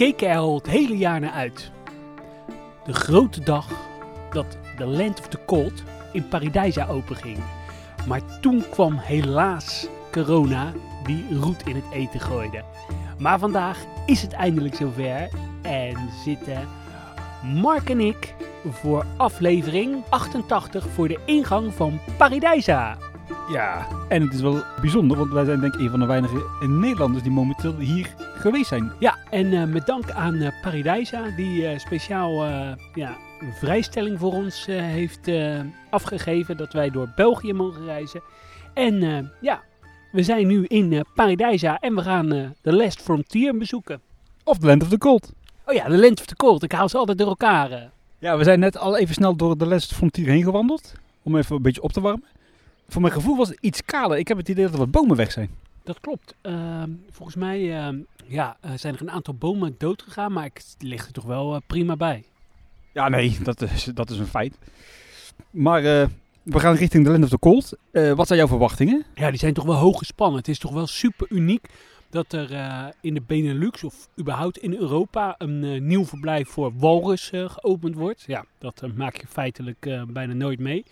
Keken er al het hele jaar naar uit. De grote dag dat The Land of the Cold in Paradijsa openging. Maar toen kwam helaas corona die roet in het eten gooide. Maar vandaag is het eindelijk zover en zitten Mark en ik voor aflevering 88 voor de ingang van Paradijsa. Ja, en het is wel bijzonder, want wij zijn denk ik een van de weinige Nederlanders die momenteel hier geweest zijn. Ja, en eh, met dank aan eh Paradijsa, die eh, speciaal ja, een vrijstelling voor ons heeft afgegeven dat wij door België mogen reizen. En ja, we zijn nu in Paradijsa en we gaan de Last Frontier bezoeken. Of The Land of the Cold. Oh ja, de Land of the Cold, ik haal ze altijd door elkaar. Ja, we zijn net al even snel door de Last Frontier heen gewandeld, om even een beetje op te warmen. Voor mijn gevoel was het iets kaler. Ik heb het idee dat er wat bomen weg zijn. Dat klopt. Ehm, volgens mij ehm, ja, zijn er een aantal bomen dood gegaan, maar ik ligt er toch wel eh, prima bij. Ja, nee, dat is, dat is een feit. Maar eh, we gaan richting The Land of the Cold. Eh, wat zijn jouw verwachtingen? Ja, die zijn toch wel hoog gespannen. Het is toch wel super uniek dat er in de Benelux of überhaupt in Europa een nieuw verblijf voor walrus geopend wordt. Ja, dat maak je feitelijk bijna nooit mee.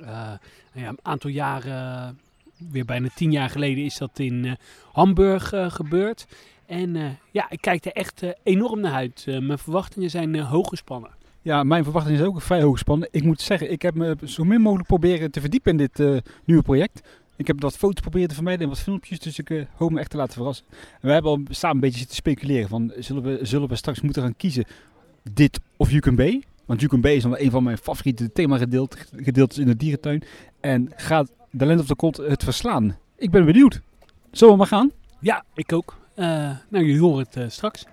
Eh, ja, een aantal jaren, weer bijna tien jaar geleden, is dat in eh, Hamburg eh, gebeurd. En ja, ik kijk er echt enorm naar uit. Mijn verwachtingen zijn hoog gespannen. Ja, mijn verwachtingen zijn ook vrij hoog gespannen. Ik moet zeggen, ik heb me zo min mogelijk proberen te verdiepen in dit nieuwe project. Ik heb wat foto's proberen te vermijden en wat filmpjes, dus ik hoop me echt te laten verrassen. En we hebben al samen een beetje zitten speculeren van, zullen we, zullen we straks moeten gaan kiezen dit of Yukon Bay? Want Yukon Bay is dan een van mijn favoriete themagedeeltes in de dierentuin. En gaat The Land of the Cold het verslaan? Ik ben benieuwd. Zullen we maar gaan? Ja, ik ook. Eh, nou, jullie horen het eh, straks.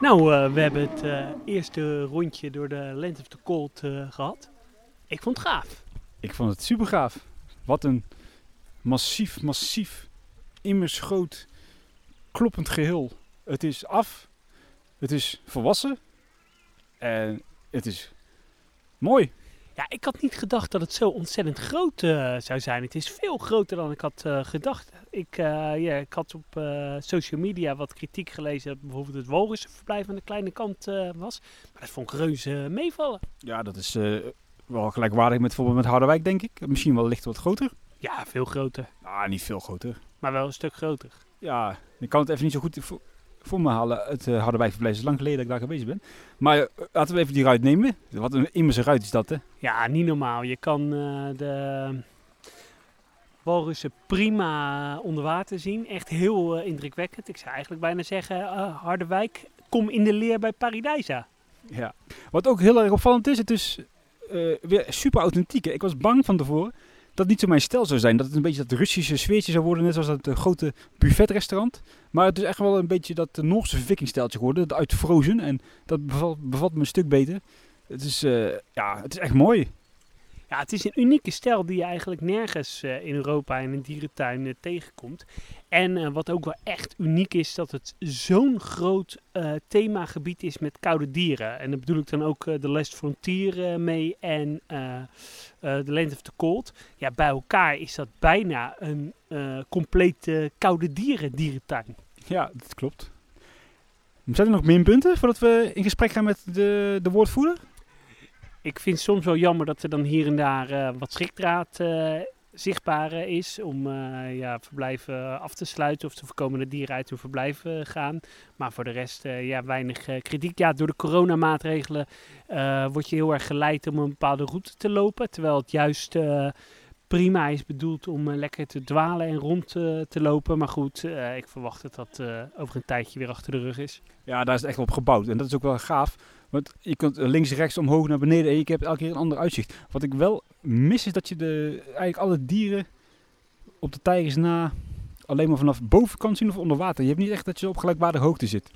Nou, eh, we hebben het eerste rondje door de Land of the Cold eh, gehad. Ik vond het gaaf. Ik vond het super gaaf. Wat een massief, massief, immers groot, kloppend geheel. Het is af, het is volwassen en het is mooi. Ja, ik had niet gedacht dat het zo ontzettend groot eh, zou zijn. Het is veel groter dan ik had eh, gedacht. Ik, eh, ja, ik had op eh, social media wat kritiek gelezen dat bijvoorbeeld het walrusverblijf aan de kleine kant eh, was. Maar dat vond ik reuze meevallen. Ja, dat is eh, wel gelijkwaardig met bijvoorbeeld met Harderwijk, denk ik. Misschien wel licht wat groter. Ja, veel groter. Ah, niet veel groter. Maar wel een stuk groter. Ja, ik kan het even niet zo goed voor, voor me halen. Het uh, Harderwijkverblijf is lang geleden dat ik daar geweest ben. Maar eh, laten we even die ruit nemen. Wat een immense ruit is dat, hè? Ja, niet normaal. Je kan eh, de walrussen prima onder water zien. Echt heel eh, indrukwekkend. Ik zou eigenlijk bijna zeggen, eh, Harderwijk, kom in de leer bij Paradijsa. Ja. Wat ook heel erg opvallend is, het is eh, weer super authentiek. Ik was bang van tevoren dat niet zo mijn stijl zou zijn. Dat het een beetje dat Russische sfeertje zou worden, net zoals dat eh, grote buffetrestaurant. Maar het is echt wel een beetje dat uh, Noorse vikingstijltje geworden, uit Frozen. En dat bevalt, me een stuk beter. Het is, eh, ja, het is echt mooi. Ja, het is een unieke stijl die je eigenlijk nergens eh, in Europa in een dierentuin eh, tegenkomt. En eh, wat ook wel echt uniek is, dat het zo'n groot themagebied is met koude dieren. En daar bedoel ik dan ook de Last Frontier mee en The Land of the Cold. Ja, bij elkaar is dat bijna een complete koude dieren dierentuin. Ja, dat klopt. Zijn er nog minpunten voordat we in gesprek gaan met de, de woordvoerder? Ik vind soms wel jammer dat er dan hier en daar eh, wat schrikdraad eh, zichtbaar eh, is om ja, verblijven af te sluiten of te voorkomen dat dieren uit hun verblijf gaan. Maar voor de rest ja, weinig kritiek. Ja, door de coronamaatregelen word je heel erg geleid om een bepaalde route te lopen. Terwijl het juist prima is bedoeld om eh, lekker te dwalen en rond eh, te lopen. Maar goed, eh, ik verwacht dat dat over een tijdje weer achter de rug is. Ja, daar is het echt op gebouwd. En dat is ook wel gaaf. Want je kunt links, rechts, omhoog, naar beneden. En je hebt elke keer een ander uitzicht. Wat ik wel mis is dat je de, eigenlijk alle dieren op de tijgers na alleen maar vanaf boven kan zien of onder water. Je hebt niet echt dat je op gelijkwaardige hoogte zit.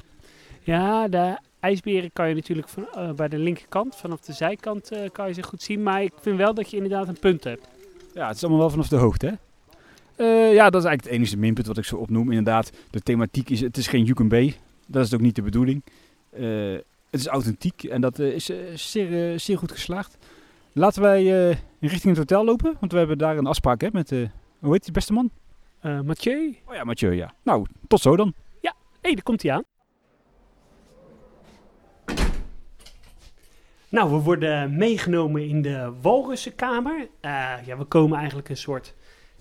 Ja, de ijsberen kan je natuurlijk van, bij de linkerkant, vanaf de zijkant kan je ze goed zien. Maar ik vind wel dat je inderdaad een punt hebt. Ja, het is allemaal wel vanaf de hoogte, hè? Eh, ja, dat is eigenlijk het enige minpunt wat ik zo opnoem. Inderdaad, de thematiek is, het is geen Yukon. Dat is ook niet de bedoeling. Eh, Het is authentiek en dat is zeer, zeer goed geslaagd. Laten wij richting het hotel lopen, want we hebben daar een afspraak hè, met, hoe heet die beste man? Mathieu. Oh ja, Mathieu, ja. Nou, tot zo dan. Ja, hé, hey, daar komt hij aan. Nou, we worden meegenomen in de Walrussenkamer. Uh, ja, we komen eigenlijk een soort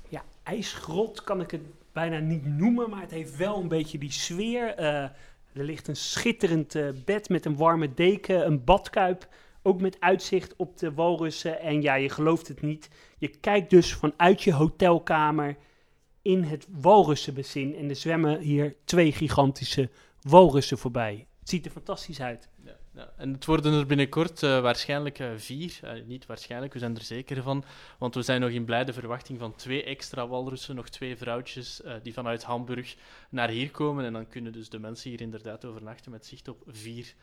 ja, ijsgrot, kan ik het bijna niet noemen, maar het heeft wel een beetje die sfeer. Uh, er ligt een schitterend uh, bed met een warme deken, een badkuip, ook met uitzicht op de walrussen. En ja, je gelooft het niet. Je kijkt dus vanuit je hotelkamer in het walrussenbezin. En er zwemmen hier twee gigantische walrussen voorbij. Het ziet er fantastisch uit. Ja. En het worden er binnenkort uh, waarschijnlijk uh, vier. Uh, niet waarschijnlijk, we zijn er zeker van. Want we zijn nog in blijde verwachting van twee extra walrussen, nog twee vrouwtjes die vanuit Hamburg naar hier komen. En dan kunnen dus de mensen hier inderdaad overnachten met zicht op vier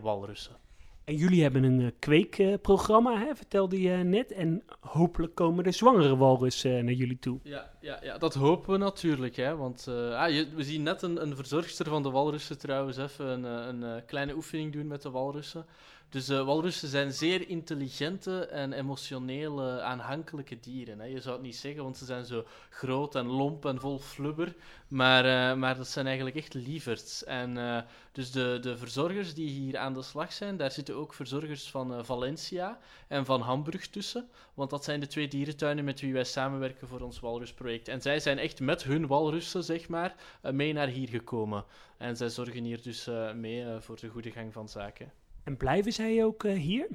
walrussen. En jullie hebben een uh, kweekprogramma, hè, vertelde je net. En hopelijk komen er zwangere walrussen naar jullie toe. Ja, ja, ja, dat hopen we natuurlijk. Hè, want ah, we zien net een, een verzorgster van de walrussen trouwens even een, een kleine oefening doen met de walrussen. Dus uh, walrussen zijn zeer intelligente en emotionele, aanhankelijke dieren. Hè. Je zou het niet zeggen, want ze zijn zo groot en lomp en vol flubber. Maar, uh, maar dat zijn eigenlijk echt lieverds. En uh, dus de, de verzorgers die hier aan de slag zijn, daar zitten ook verzorgers van Valencia en van Hamburg tussen. Want dat zijn de twee dierentuinen met wie wij samenwerken voor ons walrusproject. En zij zijn echt met hun walrussen, zeg maar, mee naar hier gekomen. En zij zorgen hier dus mee voor de goede gang van zaken. En blijven zij ook uh, hier?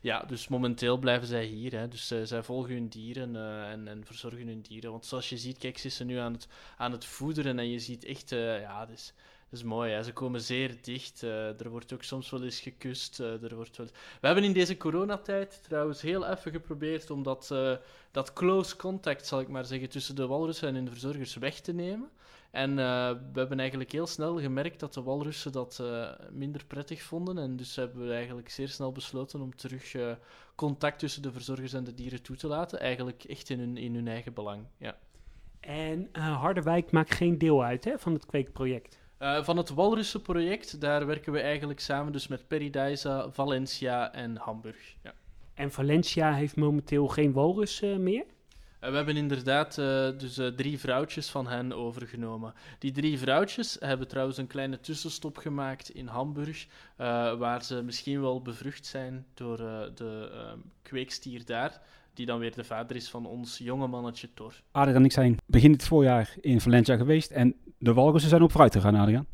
Ja, dus momenteel blijven zij hier. Hè. Dus uh, zij volgen hun dieren uh, en, en, verzorgen hun dieren. Want zoals je ziet, kijk, ze zijn nu aan het, aan het voederen en je ziet echt, ja, dus, dat is mooi. Hè. Ze komen zeer dicht. er wordt ook soms wel eens gekust. er wordt wel... We hebben in deze coronatijd trouwens heel even geprobeerd om dat, dat close contact, zal ik maar zeggen, tussen de walrussen en de verzorgers weg te nemen. En uh, we hebben eigenlijk heel snel gemerkt dat de walrussen dat uh, minder prettig vonden. En dus hebben we eigenlijk zeer snel besloten om terug uh, contact tussen de verzorgers en de dieren toe te laten. Eigenlijk echt in hun, in hun eigen belang. Ja. En Harderwijk maakt geen deel uit hè, van het kweekproject? van het walrussenproject, daar werken we eigenlijk samen dus met Paradisa, Valencia en Hamburg. Ja. En Valencia heeft momenteel geen walrus meer? Uh, we hebben inderdaad uh, dus uh, drie vrouwtjes van hen overgenomen. Die drie vrouwtjes hebben trouwens een kleine tussenstop gemaakt in Hamburg, waar ze misschien wel bevrucht zijn door de kweekstier daar, die dan weer de vader is van ons jonge mannetje Thor. Adriaan en ik zijn begin dit voorjaar in Valencia geweest en de walrussen zijn op vooruit gegaan, Adriaan.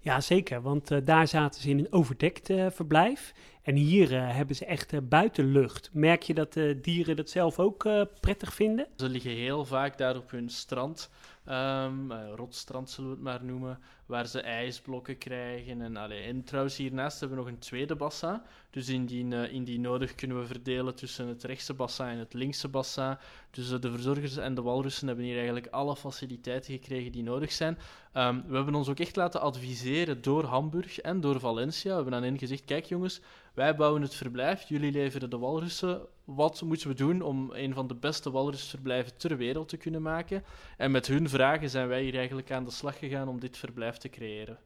Ja, zeker, want daar zaten ze in een overdekt verblijf. En hier uh, hebben ze echt uh, buitenlucht. Merk je dat de dieren dat zelf ook prettig vinden? Ze liggen heel vaak daar op hun strand, um, rotstrand zullen we het maar noemen, waar ze ijsblokken krijgen. En, allee, en trouwens, hiernaast hebben we nog een tweede bassin. Dus indien, uh, indien nodig kunnen we verdelen tussen het rechtse bassin en het linkse bassin. Dus uh, de verzorgers en de walrussen hebben hier eigenlijk alle faciliteiten gekregen die nodig zijn. Um, we hebben ons ook echt laten adviseren door Hamburg en door Valencia. We hebben aan hen gezegd, kijk jongens, wij bouwen het verblijf, jullie leveren de walrussen. Wat moeten we doen om een van de beste walrusverblijven ter wereld te kunnen maken? En met hun vragen zijn wij hier eigenlijk aan de slag gegaan om dit verblijf te creëren.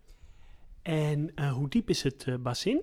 En uh, hoe diep is het uh, bassin?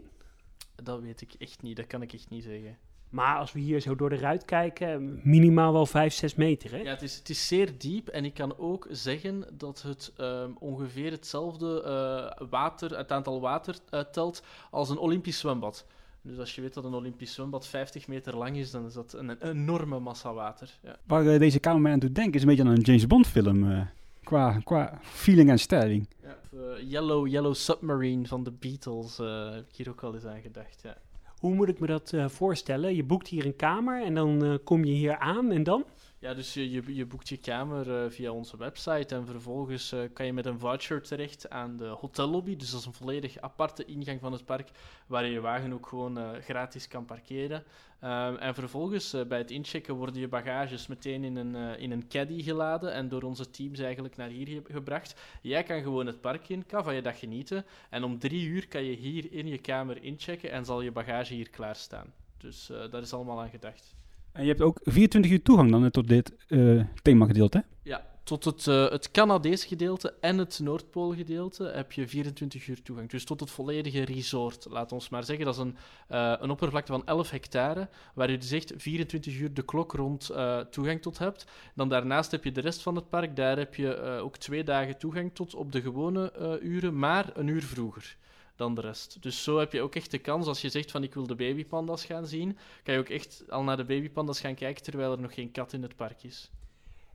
Dat weet ik echt niet, dat kan ik echt niet zeggen. Maar als we hier zo door de ruit kijken, minimaal wel 5, 6 meter. Hè? Ja, het is, het is zeer diep. En ik kan ook zeggen dat het um, ongeveer hetzelfde uh, water, het aantal water uh, telt als een Olympisch zwembad. Dus als je weet dat een Olympisch zwembad 50 meter lang is, dan is dat een, enorme massa water. Ja. Waar uh, deze kamer mij aan doet denken, is een beetje aan een James Bond film. Qua, qua feeling en styling. Ja, Yellow, Yellow Submarine van de Beatles heb ik hier ook al eens aan gedacht. Ja. Hoe moet ik me dat uh, voorstellen? Je boekt hier een kamer en dan uh, kom je hier aan en dan? Ja, dus je, je, boekt je kamer uh, via onze website en vervolgens kan je met een voucher terecht aan de hotellobby. Dus dat is een volledig aparte ingang van het park waar je wagen ook gewoon gratis kan parkeren. Um, en vervolgens bij het inchecken worden je bagages meteen in een, in een caddy geladen en door onze teams eigenlijk naar hier ge gebracht. Jij kan gewoon het park in, kan van je dag genieten. En om drie uur kan je hier in je kamer inchecken en zal je bagage hier klaarstaan. Dus daar is allemaal aan gedacht. En je hebt ook 24 uur toegang dan tot dit themagedeelte, Ja, tot het, uh, het Canadese gedeelte en het Noordpoolgedeelte heb je 24 uur toegang. Dus tot het volledige resort, laat ons maar zeggen. Dat is een, uh, een oppervlakte van 11 hectare, waar je dus echt 24 uur de klok rond uh, toegang tot hebt. Dan daarnaast heb je de rest van het park. Daar heb je ook twee dagen toegang tot op de gewone uren, maar een uur vroeger dan de rest. Dus zo heb je ook echt de kans, als je zegt van ik wil de babypandas gaan zien, kan je ook echt al naar de babypandas gaan kijken terwijl er nog geen kat in het park is.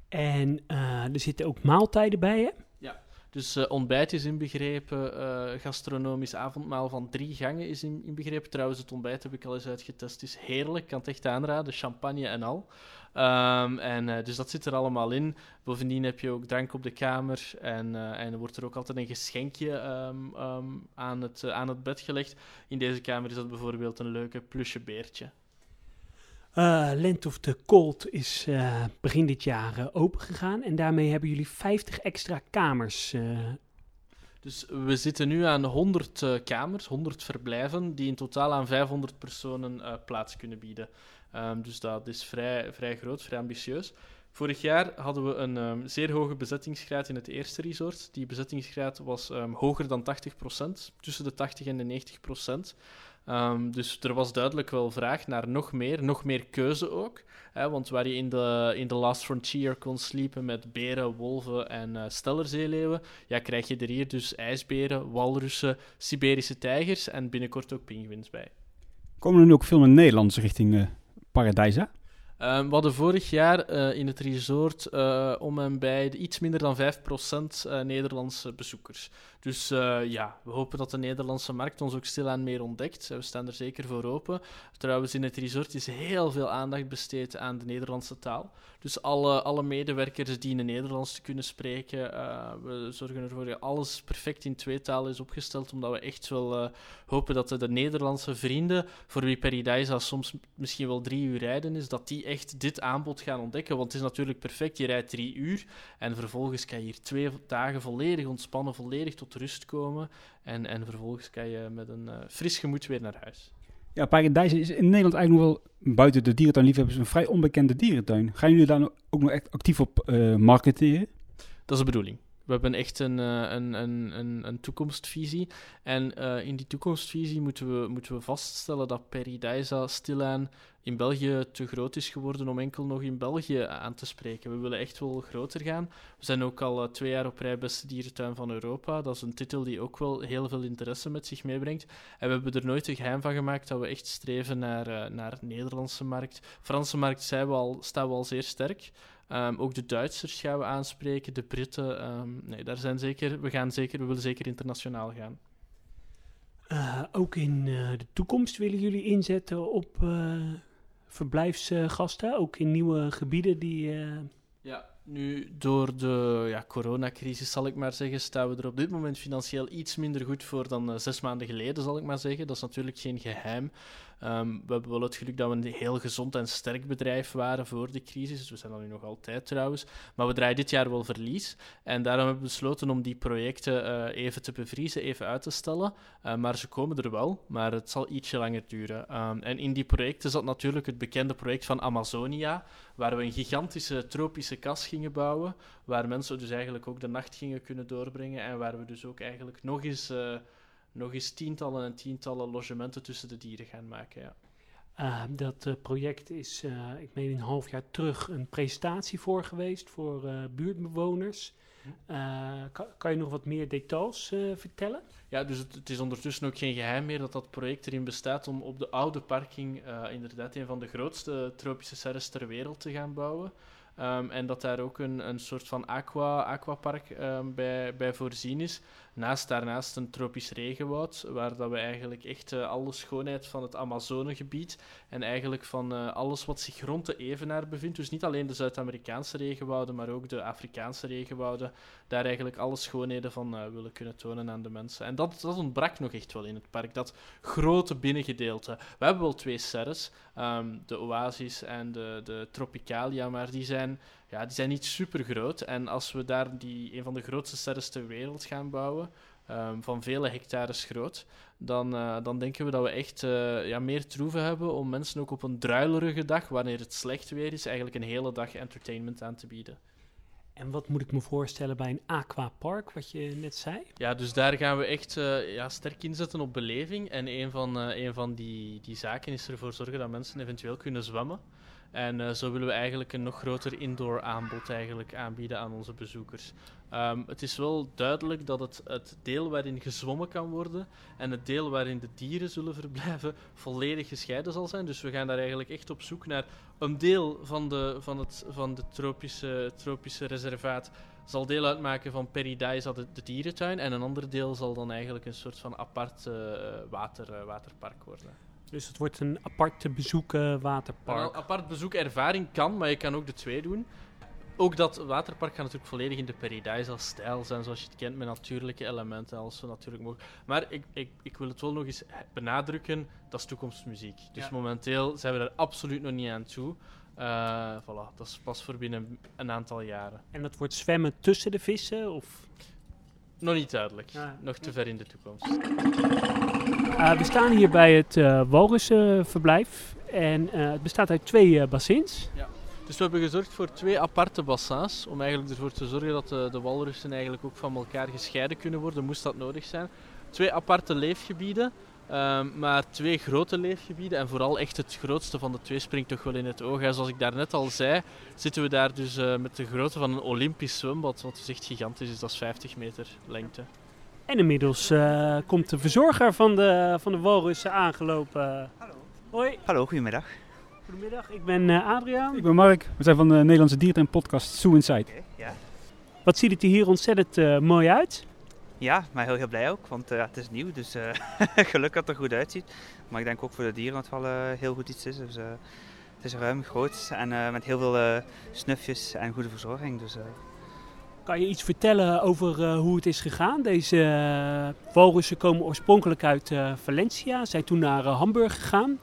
En uh, er zitten ook maaltijden bij, hè? Ja, dus uh, ontbijt is inbegrepen, uh, gastronomisch avondmaal van drie gangen is in, inbegrepen. Trouwens, het ontbijt heb ik al eens uitgetest, is heerlijk, kan het echt aanraden, champagne en al. Um, en, dus dat zit er allemaal in. Bovendien heb je ook drank op de kamer en, en er wordt er ook altijd een geschenkje um, um, aan, het, aan het bed gelegd. In deze kamer is dat bijvoorbeeld een leuke plusje beertje. Uh, Land of the Cold is uh, begin dit jaar uh, open gegaan en daarmee hebben jullie 50 extra kamers. Dus we zitten nu aan 100 kamers, 100 verblijven, die in totaal aan 500 personen plaats kunnen bieden. Um, dus dat is vrij, vrij groot, vrij ambitieus. Vorig jaar hadden we een um, zeer hoge bezettingsgraad in het eerste resort. Die bezettingsgraad was um, hoger dan 80%, tussen de 80 en de 90%. Um, dus er was duidelijk wel vraag naar nog meer, nog meer keuze ook. Hè, want waar je in de, in de Last Frontier kon sliepen met beren, wolven en uh, stellerzeeleeuwen, ja, krijg je er hier dus ijsberen, walrussen, Siberische tijgers en binnenkort ook pinguïns bij. Komen er nu ook veel in Nederlands richting uh, Paradijsa? Um, we hadden vorig jaar uh, in het resort uh, om en bij de iets minder dan 5% uh, Nederlandse bezoekers. Dus ja, we hopen dat de Nederlandse markt ons ook stilaan meer ontdekt. We staan er zeker voor open. Trouwens, in het resort is heel veel aandacht besteed aan de Nederlandse taal. Dus alle, alle medewerkers dienen Nederlands kunnen spreken. we zorgen ervoor dat alles perfect in tweetaal is opgesteld, omdat we echt wel hopen dat de, de Nederlandse vrienden, voor wie Paradise soms misschien wel drie uur rijden is, dat die echt dit aanbod gaan ontdekken. Want het is natuurlijk perfect, je rijdt drie uur en vervolgens kan je hier twee dagen volledig ontspannen, volledig tot rust komen. En, en vervolgens kan je met een uh, fris gemoed weer naar huis. Ja, Paradijs is in Nederland eigenlijk nog wel, buiten de dierentuinliefhebbers, een vrij onbekende dierentuin. Gaan jullie daar ook nog echt actief op uh, marketeren? Dat is de bedoeling. We hebben echt een, een, een, een, een toekomstvisie. En uh, in die toekomstvisie moeten we, moeten we vaststellen dat Paradijsa stilaan in België te groot is geworden om enkel nog in België aan te spreken. We willen echt wel groter gaan. We zijn ook al uh, twee jaar op rij beste dierentuin van Europa. Dat is een titel die ook wel heel veel interesse met zich meebrengt. En we hebben er nooit een geheim van gemaakt dat we echt streven naar, uh, naar Nederlandse markt. Franse markt zijn we al, staan we al zeer sterk. Um, ook de Duitsers gaan we aanspreken, de Britten. Um, nee, daar zijn zeker, we, gaan zeker, we willen zeker internationaal gaan. Uh, ook in de toekomst willen jullie inzetten op verblijfsgasten, ook in nieuwe gebieden die. Ja, nu door de ja, coronacrisis zal ik maar zeggen, staan we er op dit moment financieel iets minder goed voor dan zes maanden geleden, zal ik maar zeggen. Dat is natuurlijk geen geheim. Um, we hebben wel het geluk dat we een heel gezond en sterk bedrijf waren voor de crisis. Dus we zijn dat nu nog altijd trouwens. Maar we draaien dit jaar wel verlies. En daarom hebben we besloten om die projecten uh, even te bevriezen, even uit te stellen. Uh, maar ze komen er wel, maar het zal ietsje langer duren. Um, en in die projecten zat natuurlijk het bekende project van Amazonia, waar we een gigantische tropische kas gingen bouwen. Waar mensen dus eigenlijk ook de nacht gingen kunnen doorbrengen. En waar we dus ook eigenlijk nog eens. Uh, nog eens tientallen en tientallen logementen tussen de dieren gaan maken. Ja. Uh, dat uh, project is, uh, ik meen een half jaar terug, een presentatie voor geweest voor buurtbewoners. Kan, kan, je nog wat meer details vertellen? Ja, dus het, het, is ondertussen ook geen geheim meer dat dat project erin bestaat om op de oude parking inderdaad een van de grootste tropische serres ter wereld te gaan bouwen. Um, en dat daar ook een, een soort van aqua, aquapark um, bij, bij voorzien is. Naast daarnaast een tropisch regenwoud, waar dat we eigenlijk echt uh, alle schoonheid van het Amazonegebied en eigenlijk van uh, alles wat zich rond de Evenaar bevindt, dus niet alleen de Zuid-Amerikaanse regenwouden, maar ook de Afrikaanse regenwouden, daar eigenlijk alle schoonheden van uh, willen kunnen tonen aan de mensen. En dat, dat ontbrak nog echt wel in het park, dat grote binnengedeelte. We hebben wel twee serres, um, de Oasis en de, de Tropicalia, maar die zijn ja, die zijn niet super groot. En als we daar die, een van de grootste sterren ter wereld gaan bouwen, um, van vele hectares groot, dan, uh, dan denken we dat we echt uh, ja, meer troeven hebben om mensen ook op een druilerige dag, wanneer het slecht weer is, eigenlijk een hele dag entertainment aan te bieden. En wat moet ik me voorstellen bij een aquapark, wat je net zei? Ja, dus daar gaan we echt uh, ja, sterk inzetten op beleving. En een van, uh, van die, die zaken is ervoor zorgen dat mensen eventueel kunnen zwemmen. En uh, zo willen we eigenlijk een nog groter indoor aanbod eigenlijk aanbieden aan onze bezoekers. Um, het is wel duidelijk dat het, het deel waarin gezwommen kan worden en het deel waarin de dieren zullen verblijven volledig gescheiden zal zijn. Dus we gaan daar eigenlijk echt op zoek naar een deel van de, van het van de tropische, tropische reservaat zal deel uitmaken van Peridaisa, de, de dierentuin. En een ander deel zal dan eigenlijk een soort van apart uh, water, uh, waterpark worden. Dus het wordt een apart te bezoeken waterpark. Een apart bezoekervaring kan, maar je kan ook de twee doen. Ook dat waterpark gaat natuurlijk volledig in de Paradise-stijl zijn, zoals je het kent, met natuurlijke elementen, als zo natuurlijk mogelijk. Maar ik, ik, ik wil het wel nog eens benadrukken, dat is toekomstmuziek. Dus ja. momenteel zijn we er absoluut nog niet aan toe. Uh, voilà, dat is pas voor binnen een aantal jaren. En dat wordt zwemmen tussen de vissen? Of? Nog niet duidelijk. Ja. Nog te ver in de toekomst. Uh, we staan hier bij het uh, walrusverblijf. En het bestaat uit twee bassins. Ja. Dus we hebben gezorgd voor twee aparte bassins, om eigenlijk ervoor te zorgen dat de, de walrussen eigenlijk ook van elkaar gescheiden kunnen worden, moest dat nodig zijn. Twee aparte leefgebieden, um, maar twee grote leefgebieden. En vooral echt het grootste van de twee springt toch wel in het oog. En zoals ik daarnet al zei, zitten we daar dus uh, met de grootte van een Olympisch zwembad, wat dus echt gigantisch is, dat is 50 meter lengte. En inmiddels uh, komt de verzorger van de, van de walrussen aangelopen. Hallo. Hoi. Hallo, goedemiddag. Goedemiddag, ik ben uh, Adriaan. Ik ben Mark. We zijn van de Nederlandse dierentuin podcast Zoo Inside. Okay, ja. Wat ziet het er hier ontzettend uh, mooi uit? Ja, maar heel, heel blij ook, want uh, het is nieuw, dus gelukkig dat het er goed uitziet. Maar ik denk ook voor de dieren dat het wel heel goed iets is. Dus, het is ruim, groot en met heel veel snufjes en goede verzorging. Dus, kan je iets vertellen over hoe het is gegaan? Deze walrussen komen oorspronkelijk uit Valencia, zijn toen naar Hamburg gegaan.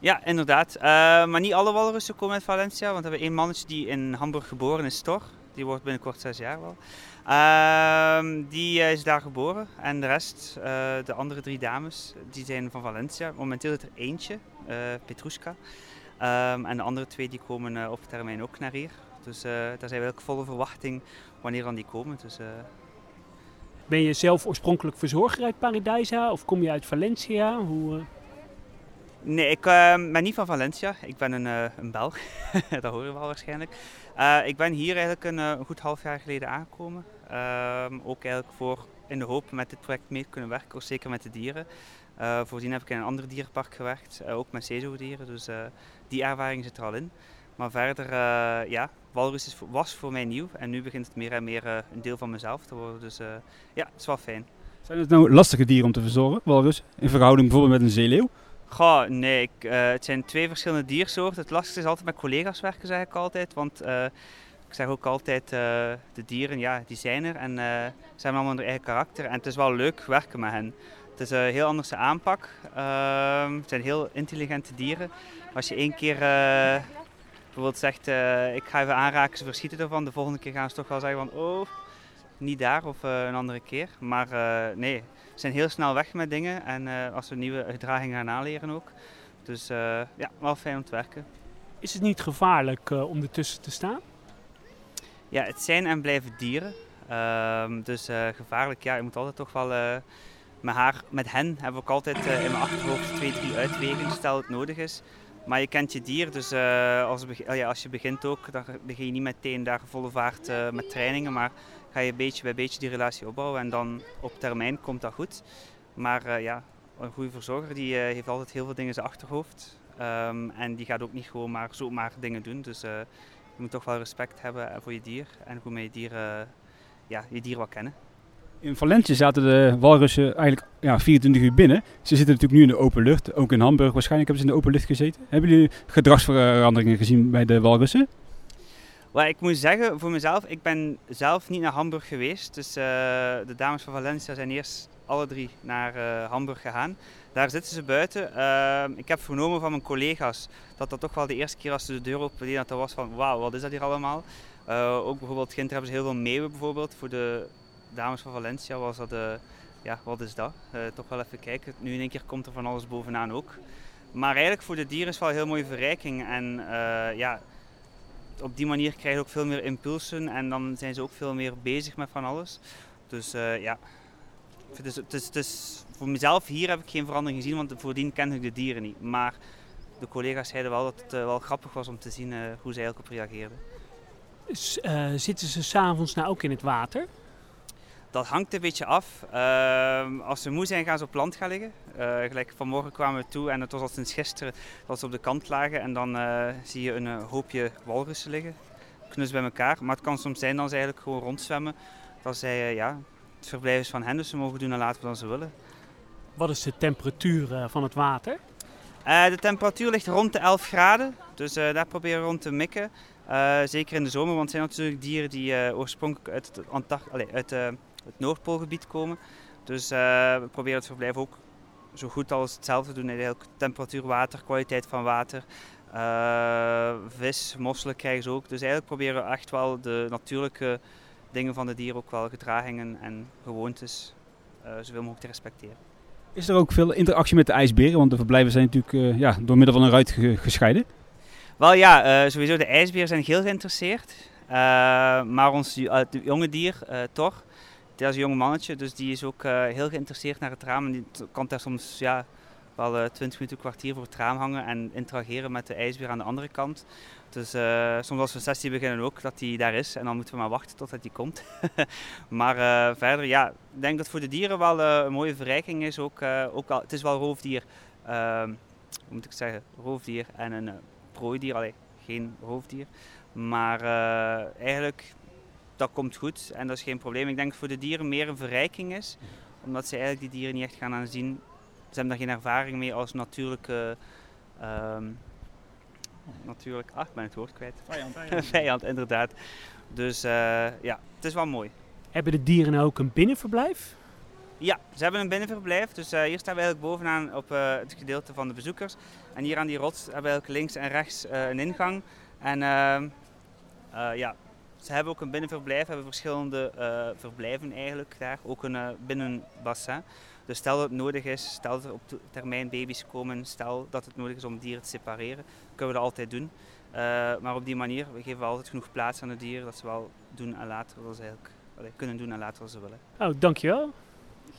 Ja, inderdaad. Uh, maar niet alle walrussen komen uit Valencia, want we hebben één mannetje die in Hamburg geboren is, Thor. Die wordt binnenkort zes jaar wel. Uh, die is daar geboren en de rest, uh, de andere drie dames, die zijn van Valencia. Momenteel is er eentje, Petrushka. Um, en de andere twee die komen op termijn ook naar hier. Dus daar zijn we ook volle verwachting wanneer dan die komen. Dus, ben je zelf oorspronkelijk verzorger uit Paradijsa of kom je uit Valencia? Hoe, Nee, ik uh, ben niet van Valencia. Ik ben een, uh, een Belg. dat horen we wel waarschijnlijk. Uh, ik ben hier eigenlijk een, een, goed half jaar geleden aangekomen. Ehm, ook eigenlijk voor in de hoop met dit project mee te kunnen werken, zeker met de dieren. voordien heb ik in een ander dierenpark gewerkt, ook met zeezoogdieren. Dus die ervaring zit er al in. Maar verder, ja, walrus is, was voor mij nieuw en nu begint het meer en meer een deel van mezelf te worden. Dus ja, het is wel fijn. Zijn het nou lastige dieren om te verzorgen, walrus, in verhouding bijvoorbeeld met een zeeleeuw? Goh, nee, uh, het zijn twee verschillende diersoorten. Het lastigste is altijd met collega's werken, zeg ik altijd. Want uh, ik zeg ook altijd, uh, de dieren, ja, die zijn er en ze hebben allemaal hun eigen karakter. En het is wel leuk werken met hen. Het is een heel andere aanpak. Ehm, het zijn heel intelligente dieren. Als je één keer bijvoorbeeld zegt, ik ga even aanraken, ze verschieten ervan. De volgende keer gaan ze toch wel zeggen van, oh, niet daar of een andere keer. Maar nee, zijn heel snel weg met dingen en uh, als we nieuwe gedragingen gaan aanleren ook. Dus uh, ja, wel fijn om te werken. Is het niet gevaarlijk uh, om ertussen te staan? Ja, het zijn en blijven dieren. Ehm, dus gevaarlijk, ja, je moet altijd toch wel met, haar, met hen hebben we ook altijd in mijn achterhoofd twee, drie uitwegen, stel het nodig is. Maar je kent je dier, dus als, ja, als je begint ook, dan begin je niet meteen daar volle vaart met trainingen, maar ga je beetje bij beetje die relatie opbouwen en dan op termijn komt dat goed. Maar uh, ja, een goede verzorger die heeft altijd heel veel dingen in zijn achterhoofd. Um, en die gaat ook niet gewoon maar zomaar dingen doen. Dus je moet toch wel respect hebben voor je dier en goed met je dier, ja, je dier wat kennen. In Valencia zaten de walrussen eigenlijk ja, 24 uur binnen. Ze zitten natuurlijk nu in de open lucht. Ook in Hamburg waarschijnlijk hebben ze in de open lucht gezeten. Hebben jullie gedragsveranderingen gezien bij de walrussen? Ik moet zeggen, voor mezelf, ik ben zelf niet naar Hamburg geweest. Dus uh, de dames van Valencia zijn eerst alle drie naar uh, Hamburg gegaan. Daar zitten ze buiten. Uh, ik heb vernomen van mijn collega's dat dat toch wel de eerste keer als ze de deur openden, dat er was van wauw, wat is dat hier allemaal? ook bijvoorbeeld, gisteren hebben ze heel veel meeuwen bijvoorbeeld. Voor de dames van Valencia was dat, ja, wat is dat? toch wel even kijken. Nu in één keer komt er van alles bovenaan ook. Maar eigenlijk voor de dieren is het wel een heel mooie verrijking. En ja, op die manier krijg je ook veel meer impulsen en dan zijn ze ook veel meer bezig met van alles. Dus ja, het voor mezelf hier heb ik geen verandering gezien, want voordien kende ik de dieren niet. Maar de collega's zeiden wel dat het wel grappig was om te zien hoe ze eigenlijk op reageerden. zitten ze s'avonds nou ook in het water? Dat hangt een beetje af. Ehm, als ze moe zijn, gaan ze op land gaan liggen. Uh, gelijk vanmorgen kwamen we toe en het was al sinds gisteren dat ze op de kant lagen. En dan uh, zie je een uh, hoopje walrussen liggen, knus bij elkaar. Maar het kan soms zijn dat ze eigenlijk gewoon rondzwemmen. Dat zij, ja, het verblijf is van hen, dus ze mogen doen en laten wat ze willen. Wat is de temperatuur van het water? de temperatuur ligt rond de 11 graden, dus daar proberen we rond te mikken. zeker in de zomer, want het zijn natuurlijk dieren die oorspronkelijk uit het, Antarct Allee, uit, het Noordpoolgebied komen. Dus uh, we proberen het verblijf ook zo goed als hetzelfde te doen. Eigenlijk temperatuur, water, kwaliteit van water. Uh, vis, mosselen krijgen ze ook. Dus eigenlijk proberen we echt wel de natuurlijke dingen van de dieren, ook wel gedragingen en gewoontes, uh, zoveel mogelijk te respecteren. Is er ook veel interactie met de ijsberen? Want de verblijven zijn natuurlijk ja, door middel van een ruit gescheiden. Wel ja, sowieso de ijsberen zijn heel geïnteresseerd. maar ons jonge dier, Thor, dat is een jong mannetje, dus die is ook uh, heel geïnteresseerd naar het raam. En die kan daar soms ja, wel uh, 20 minuten, een kwartier voor het raam hangen en interageren met de ijsbeer aan de andere kant. Dus uh, soms als we sessie beginnen ook, dat hij daar is. En dan moeten we maar wachten totdat hij komt. maar verder, ja, ik denk dat voor de dieren wel een mooie verrijking is. Ook, ook al, het is wel roofdier, ehm, hoe moet ik zeggen, roofdier en een prooidier. Allee, geen roofdier. Maar eigenlijk dat komt goed en dat is geen probleem. Ik denk dat voor de dieren meer een verrijking is, omdat ze eigenlijk die dieren niet echt gaan aanzien. Ze hebben daar geen ervaring mee als natuurlijke. Um, natuurlijk, ach, ik ben het woord kwijt. Vijand. Vijand, inderdaad. Dus uh, ja, het is wel mooi. Hebben de dieren nou ook een binnenverblijf? Ja, ze hebben een binnenverblijf. Dus uh, hier staan we eigenlijk bovenaan op uh, het gedeelte van de bezoekers. En hier aan die rots hebben we eigenlijk links en rechts een ingang. En ehm, ja, ze hebben ook een binnenverblijf, hebben verschillende uh, verblijven eigenlijk daar, ook een uh, binnenbassin. Dus stel dat het nodig is, stel dat er op termijn baby's komen, stel dat het nodig is om dieren te separeren, kunnen we dat altijd doen. Uh, maar op die manier, we geven altijd genoeg plaats aan de dieren dat ze wel doen en laten wat ze eigenlijk kunnen doen en laten wat ze willen. Oh, dankjewel.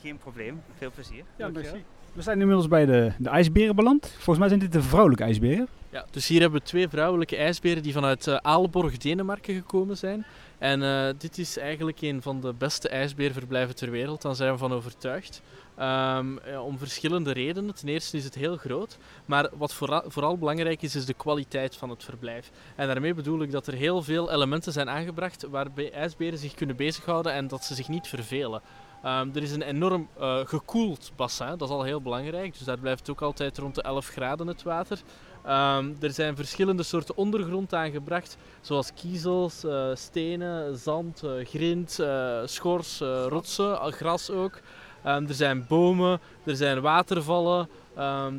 Geen probleem, veel plezier. Ja, merci. We zijn inmiddels bij de, de ijsberen beland. Volgens mij zijn dit de vrouwelijke ijsberen. Ja, dus hier hebben we twee vrouwelijke ijsberen die vanuit uh, Aalborg, Denemarken gekomen zijn. En uh, dit is eigenlijk een van de beste ijsbeerverblijven ter wereld, daar zijn we van overtuigd. Um, ja, om verschillende redenen. Ten eerste is het heel groot, maar wat vooral, vooral, belangrijk is, is de kwaliteit van het verblijf. En daarmee bedoel ik dat er heel veel elementen zijn aangebracht waarbij ijsberen zich kunnen bezighouden en dat ze zich niet vervelen. Um, er is een enorm uh, gekoeld bassin, dat is al heel belangrijk. Dus daar blijft ook altijd rond de 11 graden het water. Um, er zijn verschillende soorten ondergrond aangebracht, zoals kiezels, uh, stenen, zand, uh, grind, schors, rotsen, gras ook. Um, er zijn bomen, er zijn watervallen,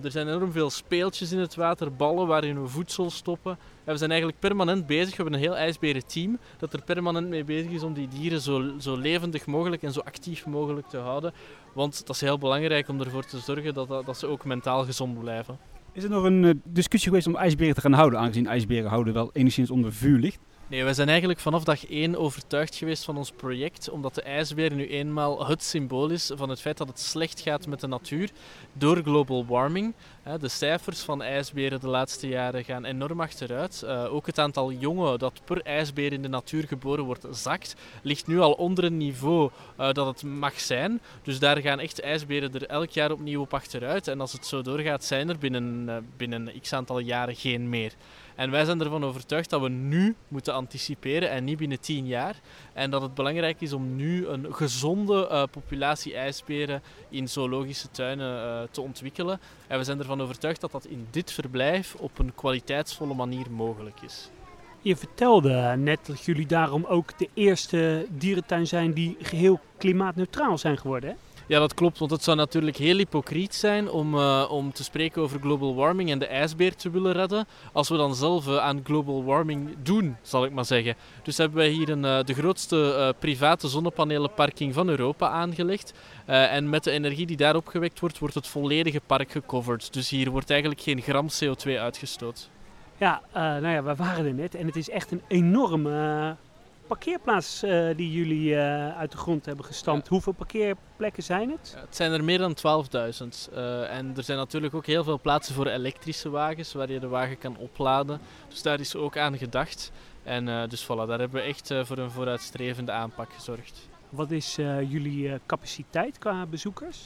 er zijn enorm veel speeltjes in het water, ballen waarin we voedsel stoppen. En we zijn eigenlijk permanent bezig. We hebben een heel ijsberen team dat er permanent mee bezig is om die dieren zo, zo levendig mogelijk en zo actief mogelijk te houden. Want dat is heel belangrijk om ervoor te zorgen dat, dat, dat ze ook mentaal gezond blijven. Is er nog een uh, discussie geweest om ijsberen te gaan houden, aangezien ijsberen houden wel enigszins onder vuur ligt? Nee, wij zijn eigenlijk vanaf dag 1 overtuigd geweest van ons project, omdat de ijsbeer nu eenmaal het symbool is van het feit dat het slecht gaat met de natuur door global warming. De cijfers van ijsberen de laatste jaren gaan enorm achteruit. Eh, ook het aantal jongen dat per ijsbeer in de natuur geboren wordt zakt, ligt nu al onder een niveau uh, dat het mag zijn. Dus daar gaan echt ijsberen er elk jaar opnieuw op achteruit. En als het zo doorgaat, zijn er binnen, uh, binnen x aantal jaren geen meer. En wij zijn ervan overtuigd dat we nu moeten anticiperen en niet binnen tien jaar. En dat het belangrijk is om nu een gezonde populatie ijsberen in zoologische tuinen te ontwikkelen. En we zijn ervan overtuigd dat dat in dit verblijf op een kwaliteitsvolle manier mogelijk is. Je vertelde net dat jullie daarom ook de eerste dierentuin zijn die geheel klimaatneutraal zijn geworden. Hè? Ja, dat klopt, want het zou natuurlijk heel hypocriet zijn om, uh, om te spreken over global warming en de ijsbeer te willen redden, als we dan zelf uh, aan global warming doen, zal ik maar zeggen. Dus hebben wij hier een, uh, de grootste private zonnepanelenparking van Europa aangelegd. en met de energie die daar opgewekt wordt, wordt het volledige park gecoverd. Dus hier wordt eigenlijk geen gram CO2 uitgestoot. Ja, nou ja, we waren er net en het is echt een enorme parkeerplaats uh, die jullie uh, uit de grond hebben gestampt. Ja. Hoeveel parkeerplekken zijn het? Ja, het zijn er meer dan 12.000. Uh, en er zijn natuurlijk ook heel veel plaatsen voor elektrische wagens waar je de wagen kan opladen. Dus daar is ook aan gedacht. En dus voilà, daar hebben we echt voor een vooruitstrevende aanpak gezorgd. Wat is jullie capaciteit qua bezoekers?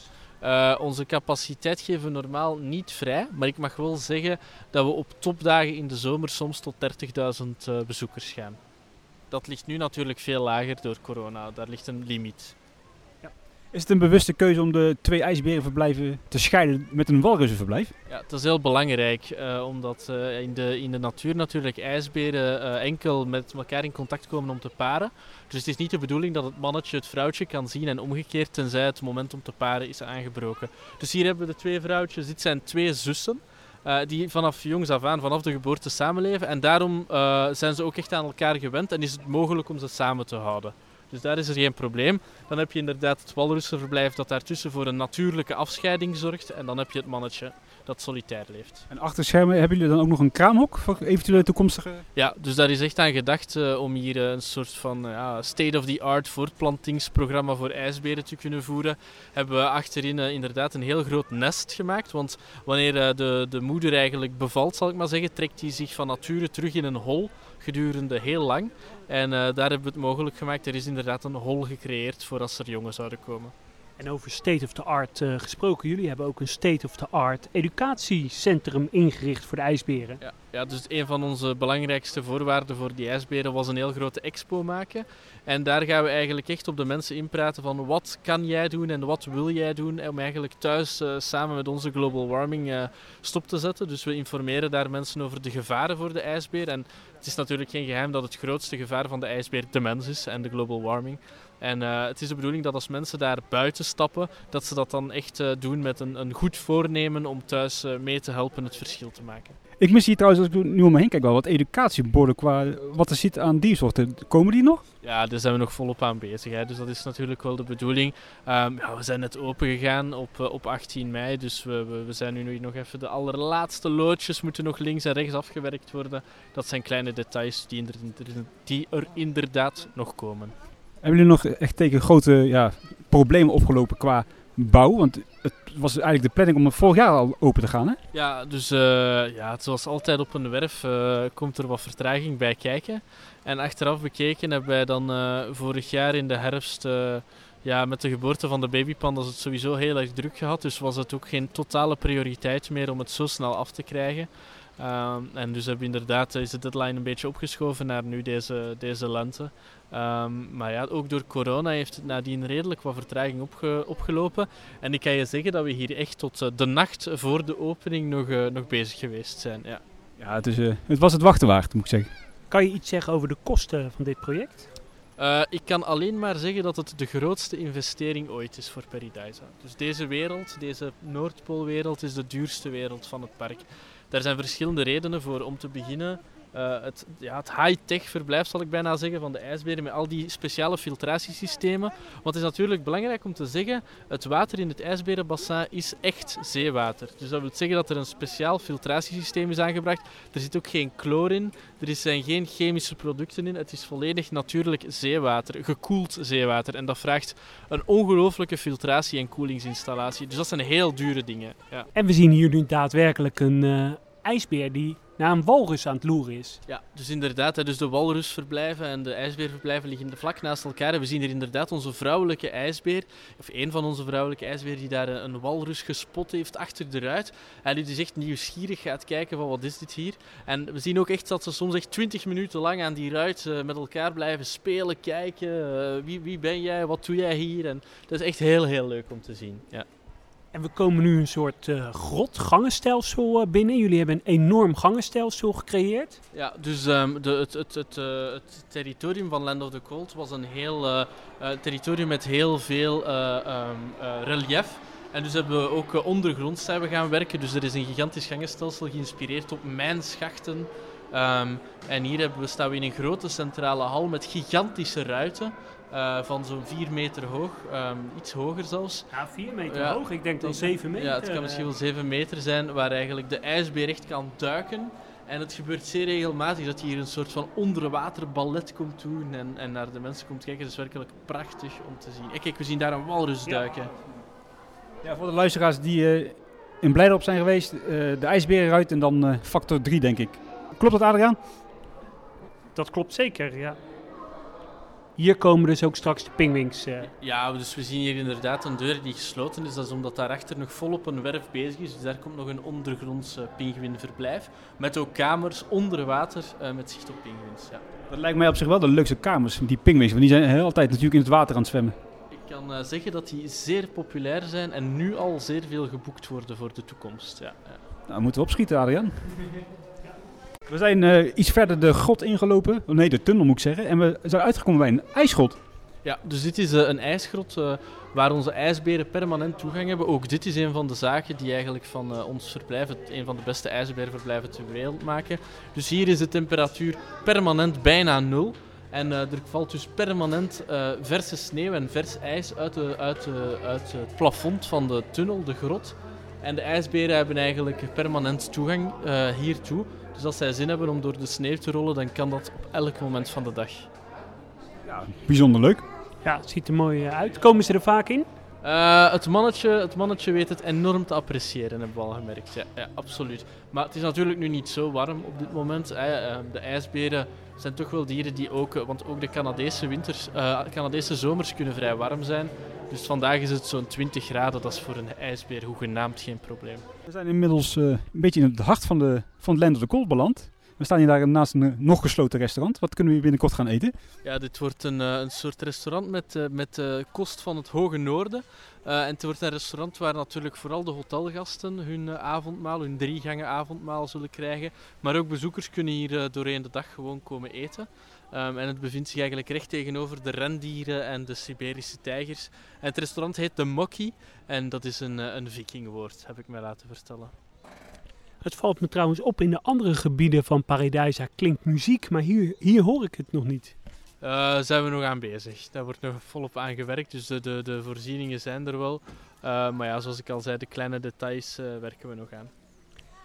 Uh, onze capaciteit geven we normaal niet vrij, maar ik mag wel zeggen dat we op topdagen in de zomer soms tot 30.000 uh, bezoekers gaan. Dat ligt nu natuurlijk veel lager door corona, daar ligt een limiet. Ja. Is het een bewuste keuze om de twee ijsberenverblijven te scheiden met een walrussenverblijf? Ja, dat is heel belangrijk, uh, omdat uh, in, de, in de natuur natuurlijk ijsberen enkel met elkaar in contact komen om te paren. Dus het is niet de bedoeling dat het mannetje het vrouwtje kan zien en omgekeerd tenzij het moment om te paren is aangebroken. Dus hier hebben we de twee vrouwtjes, dit zijn twee zussen. Uh, die vanaf jongs af aan, vanaf de geboorte samenleven. En daarom uh, zijn ze ook echt aan elkaar gewend en is het mogelijk om ze samen te houden. Dus daar is er geen probleem. Dan heb je inderdaad het walrussenverblijf dat daartussen voor een natuurlijke afscheiding zorgt. En dan heb je het mannetje dat solitair leeft. En achter schermen hebben jullie dan ook nog een kraamhok voor eventuele toekomstige... Ja, dus daar is echt aan gedacht uh, om hier uh, een soort van uh, state-of-the-art voortplantingsprogramma voor ijsberen te kunnen voeren. Hebben we achterin inderdaad een heel groot nest gemaakt. Want wanneer de, de moeder eigenlijk bevalt, zal ik maar zeggen, trekt hij zich van nature terug in een hol gedurende heel lang. En daar hebben we het mogelijk gemaakt. Er is inderdaad een hol gecreëerd voor als er jongen zouden komen. En over state of the art uh, gesproken, jullie hebben ook een state of the art educatiecentrum ingericht voor de ijsberen. Ja, ja, dus een van onze belangrijkste voorwaarden voor die ijsberen was een heel grote expo maken. En daar gaan we eigenlijk echt op de mensen inpraten van wat kan jij doen en wat wil jij doen om eigenlijk thuis uh, samen met onze global warming uh, stop te zetten. Dus we informeren daar mensen over de gevaren voor de ijsbeer. En het is natuurlijk geen geheim dat het grootste gevaar van de ijsbeer de mens is en de global warming. En uh, het is de bedoeling dat als mensen daar buiten stappen, dat ze dat dan echt uh, doen met een, een, goed voornemen om thuis uh, mee te helpen het verschil te maken. Ik mis hier trouwens, als ik nu om me heen kijk, wel wat educatieborden qua wat er zit aan diersoorten. Komen die nog? Ja, daar zijn we nog volop aan bezig. Hè. Dus dat is natuurlijk wel de bedoeling. Um, ja, we zijn net open gegaan op, op 18 mei. Dus we, we, we, zijn nu nog even de allerlaatste loodjes moeten nog links en rechts afgewerkt worden. Dat zijn kleine details die, die er inderdaad nog komen. Hebben jullie nog echt tegen grote ja, problemen opgelopen qua bouw? Want het was eigenlijk de planning om het vorig jaar al open te gaan, hè? Ja, dus uh, ja, zoals altijd op een werf uh, komt er wat vertraging bij kijken. En achteraf bekeken hebben wij dan uh, vorig jaar in de herfst... ja, met de geboorte van de babypandas het sowieso heel erg druk gehad. Dus was het ook geen totale prioriteit meer om het zo snel af te krijgen. Um, en dus hebben inderdaad is de deadline een beetje opgeschoven naar nu deze, deze lente. Um, maar ja, ook door corona heeft het nadien redelijk wat vertraging opge opgelopen. En ik kan je zeggen dat we hier echt tot uh, de nacht voor de opening nog, uh, nog bezig geweest zijn. Ja, ja het, is, uh, het was het wachten waard, moet ik zeggen. Kan je iets zeggen over de kosten van dit project? ik kan alleen maar zeggen dat het de grootste investering ooit is voor Paradise. Dus deze wereld, deze Noordpoolwereld, is de duurste wereld van het park. Daar zijn verschillende redenen voor. Om te beginnen, uh, het, ja, het high-tech verblijf, zal ik bijna zeggen, van de ijsberen met al die speciale filtratiesystemen. Want het is natuurlijk belangrijk om te zeggen, het water in het ijsberenbassin is echt zeewater. Dus dat wil zeggen dat er een speciaal filtratiesysteem is aangebracht. Er zit ook geen chloor in, er zijn geen chemische producten in. Het is volledig natuurlijk zeewater, gekoeld zeewater. En dat vraagt een ongelooflijke filtratie- en koelingsinstallatie. Dus dat zijn heel dure dingen. Ja. En we zien hier nu daadwerkelijk een uh, ijsbeer die naar een walrus aan het loeren is. Ja, dus inderdaad, dus de walrusverblijven en de ijsbeerverblijven liggen vlak naast elkaar. We zien hier inderdaad onze vrouwelijke ijsbeer, of een van onze vrouwelijke ijsbeer, die daar een walrus gespot heeft achter de ruit. En die dus echt nieuwsgierig gaat kijken van wat is dit hier. En we zien ook echt dat ze soms echt 20 minuten lang aan die ruit uh, met elkaar blijven spelen, kijken. Uh, wie, wie ben jij, wat doe jij hier? En dat is echt heel, heel leuk om te zien. Ja. En we komen nu een soort uh, grot gangenstelsel uh, binnen. Jullie hebben een enorm gangenstelsel gecreëerd. Ja, dus um, de, het, het, het, uh, het, territorium van Land of the Cold was een heel territorium met heel veel um, relief. En dus hebben we ook ondergronds we gaan werken. Dus er is een gigantisch gangenstelsel geïnspireerd op mijnschachten. Um, en hier hebben we, staan we in een grote centrale hal met gigantische ruiten. Uh, van zo'n 4 meter hoog, um, iets hoger zelfs. Ja, 4 meter ja, hoog, ik denk dan 7 meter. Ja, het kan misschien wel 7 meter zijn, waar eigenlijk de ijsbeer echt kan duiken En het gebeurt zeer regelmatig dat hij hier een soort van onderwaterballet komt doen en, en naar de mensen komt kijken. Het is werkelijk prachtig om te zien. kijk, we zien daar een walrus duiken. Ja, voor de luisteraars die uh, in Blijdorp zijn geweest, uh, de ijsberen eruit en dan uh, factor 3 denk ik. Klopt dat Adriaan? Dat klopt zeker, ja. Hier komen dus ook straks de pingwings. Uh. Ja, dus we zien hier inderdaad een deur die gesloten is. Dat is omdat daarachter nog volop een werf bezig is. Dus daar komt nog een ondergronds uh, pinguïnverblijf. Met ook kamers onder water uh, met zicht op pinguïns. Ja. Dat lijkt mij op zich wel de leukste kamers, die pinguïns. Want die zijn heel altijd natuurlijk in het water aan het zwemmen. Ik kan zeggen dat die zeer populair zijn en nu al zeer veel geboekt worden voor de toekomst. Ja. ja. Nou, moeten we opschieten, Adrian. We zijn uh, iets verder de grot ingelopen. Nee, de tunnel moet ik zeggen. En we zijn uitgekomen bij een ijsgrot. Ja, dus dit is uh, een ijsgrot uh, waar onze ijsberen permanent toegang hebben. Ook dit is een van de zaken die eigenlijk van ons verblijf het, een van de beste ijsberenverblijven ter wereld maken. Dus hier is de temperatuur permanent bijna nul. En er valt dus permanent verse sneeuw en vers ijs uit, de, uit, de, uit het plafond van de tunnel, de grot. En de ijsberen hebben eigenlijk permanent toegang hiertoe. Dus als zij zin hebben om door de sneeuw te rollen, dan kan dat op elk moment van de dag. Ja, bijzonder leuk. Ja, het ziet er mooi eh, uit. Komen ze er vaak in? Uh, het, mannetje, het mannetje weet het enorm te appreciëren, hebben we al gemerkt. Ja, ja, absoluut. Maar het is natuurlijk nu niet zo warm op dit moment. Hè. Uh, de ijsberen zijn toch wel dieren die ook... Want ook de Canadese, winters, uh, Canadese zomers kunnen vrij warm zijn. Dus vandaag is het zo'n 20 graden. Dat is voor een ijsbeer hoegenaamd geen probleem. We zijn inmiddels uh, een beetje in het hart van, de, van het Land of the beland. We staan hier daar naast een uh, nog gesloten restaurant. Wat kunnen we binnenkort gaan eten? Ja, dit wordt een, uh, een soort restaurant met, met kost van het hoge noorden. en het wordt een restaurant waar natuurlijk vooral de hotelgasten hun avondmaal, hun drie gangen avondmaal zullen krijgen. Maar ook bezoekers kunnen hier doorheen de dag gewoon komen eten. Um, en het bevindt zich eigenlijk recht tegenover de rendieren en de Siberische tijgers. En het restaurant heet de Mokki en dat is een, een vikingwoord, heb ik mij laten vertellen. Het valt me trouwens op in de andere gebieden van Paradijsa klinkt muziek, maar hier, hier hoor ik het nog niet. Uh, zijn we nog aan bezig. Daar wordt nog volop aan gewerkt, dus de, de, de voorzieningen zijn er wel. Uh, maar ja, zoals ik al zei, de kleine details uh, werken we nog aan.